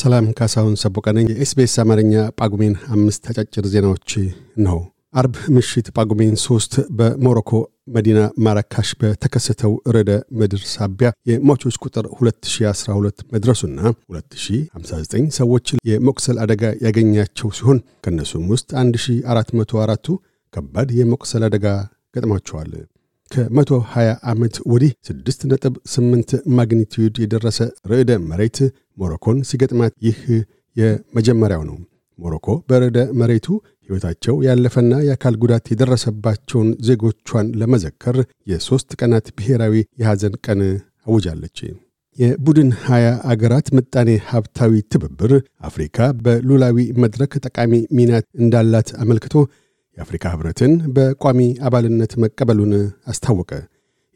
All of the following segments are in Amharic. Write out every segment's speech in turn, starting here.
ሰላም ካሳሁን ሰቦቃ ነኝ። የ SBS አማርኛ ጳጉሜን አምስት አጫጭር ዜናዎች ነው። አርብ ምሽት ጳጉሜን ሶስት በሞሮኮ መዲና ማራካሽ በተከሰተው ርዕደ ምድር ሳቢያ የሟቾች ቁጥር 2012 መድረሱና 2059 ሰዎች የመቁሰል አደጋ ያገኛቸው ሲሆን ከእነሱም ውስጥ 1404ቱ ከባድ የመቁሰል አደጋ ገጥሟቸዋል። ከ120 ዓመት ወዲህ 6.8 magnitude የደረሰ ርዕደ መሬት ሞሮኮን ሲገጥማት ይህ የመጀመሪያው ነው። ሞሮኮ በርዕደ መሬቱ ሕይወታቸው ያለፈና የአካል ጉዳት የደረሰባቸውን ዜጎቿን ለመዘከር የሦስት ቀናት ብሔራዊ የሐዘን ቀን አውጃለች። የቡድን ሀያ አገራት ምጣኔ ሀብታዊ ትብብር አፍሪካ በሉላዊ መድረክ ጠቃሚ ሚና እንዳላት አመልክቶ የአፍሪካ ህብረትን በቋሚ አባልነት መቀበሉን አስታወቀ።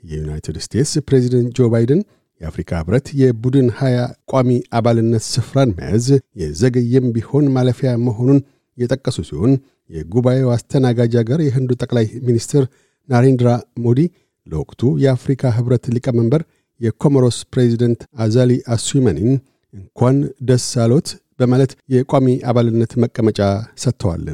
የዩናይትድ ስቴትስ ፕሬዚደንት ጆ ባይደን የአፍሪካ ህብረት የቡድን ሀያ ቋሚ አባልነት ስፍራን መያዝ የዘገየም ቢሆን ማለፊያ መሆኑን የጠቀሱ ሲሆን የጉባኤው አስተናጋጅ አገር የህንዱ ጠቅላይ ሚኒስትር ናሬንድራ ሞዲ ለወቅቱ የአፍሪካ ህብረት ሊቀመንበር የኮሞሮስ ፕሬዚደንት አዛሊ አሱመኒን እንኳን ደስ አሎት በማለት የቋሚ አባልነት መቀመጫ ሰጥተዋል።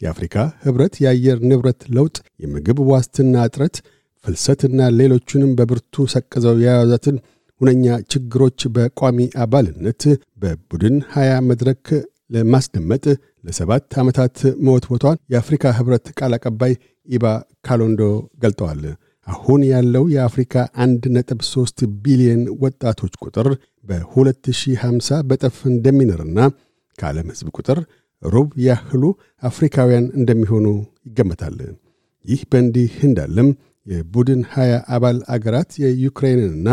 የአፍሪካ ህብረት የአየር ንብረት ለውጥ፣ የምግብ ዋስትና እጥረት፣ ፍልሰትና ሌሎቹንም በብርቱ ሰቅዘው የያዛትን ሁነኛ ችግሮች በቋሚ አባልነት በቡድን ሀያ መድረክ ለማስደመጥ ለሰባት ዓመታት መወትወቷን የአፍሪካ ህብረት ቃል አቀባይ ኢባ ካሎንዶ ገልጠዋል። አሁን ያለው የአፍሪካ 1.3 ቢሊዮን ወጣቶች ቁጥር በ2050 በጠፍ እንደሚኖርና ከዓለም ሕዝብ ቁጥር ሩብ ያህሉ አፍሪካውያን እንደሚሆኑ ይገመታል። ይህ በእንዲህ እንዳለም የቡድን 20 አባል አገራት የዩክሬንንና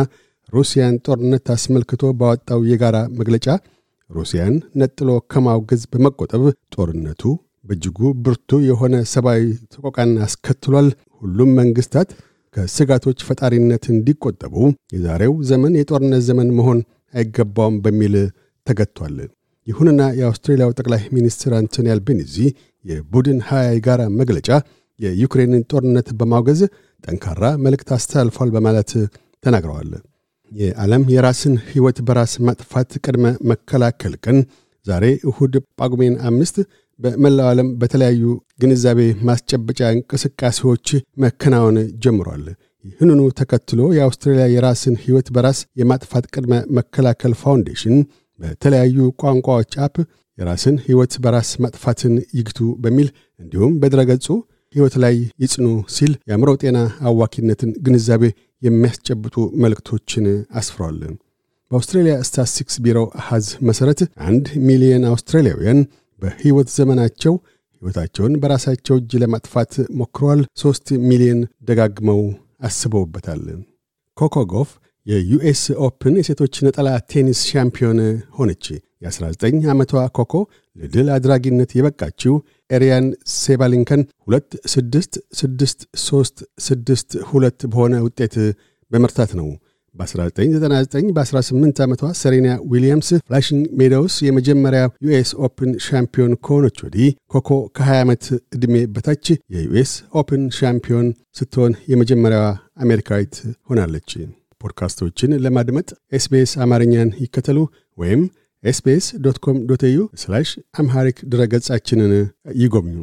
ሩሲያን ጦርነት አስመልክቶ ባወጣው የጋራ መግለጫ ሩሲያን ነጥሎ ከማውገዝ በመቆጠብ ጦርነቱ በእጅጉ ብርቱ የሆነ ሰብአዊ ተቆቃን አስከትሏል። ሁሉም መንግስታት ከስጋቶች ፈጣሪነት እንዲቆጠቡ የዛሬው ዘመን የጦርነት ዘመን መሆን አይገባውም በሚል ተገጥቷል። ይሁንና የአውስትሬልያው ጠቅላይ ሚኒስትር አንቶኒ አልቤኒዚ የቡድን ሀያ የጋራ መግለጫ የዩክሬንን ጦርነት በማውገዝ ጠንካራ መልእክት አስተላልፏል በማለት ተናግረዋል። የዓለም የራስን ሕይወት በራስ ማጥፋት ቅድመ መከላከል ቀን ዛሬ እሁድ ጳጉሜን አምስት በመላው ዓለም በተለያዩ ግንዛቤ ማስጨበጫ እንቅስቃሴዎች መከናወን ጀምሯል። ይህንኑ ተከትሎ የአውስትራሊያ የራስን ሕይወት በራስ የማጥፋት ቅድመ መከላከል ፋውንዴሽን በተለያዩ ቋንቋዎች app የራስን ሕይወት በራስ ማጥፋትን ይግቱ በሚል እንዲሁም በድረገጹ ሕይወት ላይ ይጽኑ ሲል የአእምሮ ጤና አዋኪነትን ግንዛቤ የሚያስጨብጡ መልእክቶችን አስፍሯል። በአውስትሬልያ ስታትስቲክስ ቢሮ አሐዝ መሠረት አንድ ሚሊየን አውስትራሊያውያን በሕይወት ዘመናቸው ሕይወታቸውን በራሳቸው እጅ ለማጥፋት ሞክረዋል። ሦስት ሚሊዮን ደጋግመው አስበውበታል። ኮኮ ጎፍ የዩኤስ ኦፕን የሴቶች ነጠላ ቴኒስ ሻምፒዮን ሆነች። የ19 ዓመቷ ኮኮ ለድል አድራጊነት የበቃችው አሪና ሳባሌንካን 2 6 6 3 6 2 በሆነ ውጤት በመርታት ነው። በ1999 በ18 ዓመቷ ሰሬና ዊሊያምስ ፍለሺንግ ሜዶውስ የመጀመሪያ ዩኤስ ኦፕን ሻምፒዮን ከሆነች ወዲህ ኮኮ ከ20 ዓመት ዕድሜ በታች የዩኤስ ኦፕን ሻምፒዮን ስትሆን የመጀመሪያዋ አሜሪካዊት ሆናለች። ፖድካስቶችን ለማድመጥ SBS አማርኛን ይከተሉ ወይም SBS dot com dot au Amharic ድረገጻችንን ይጎብኙ።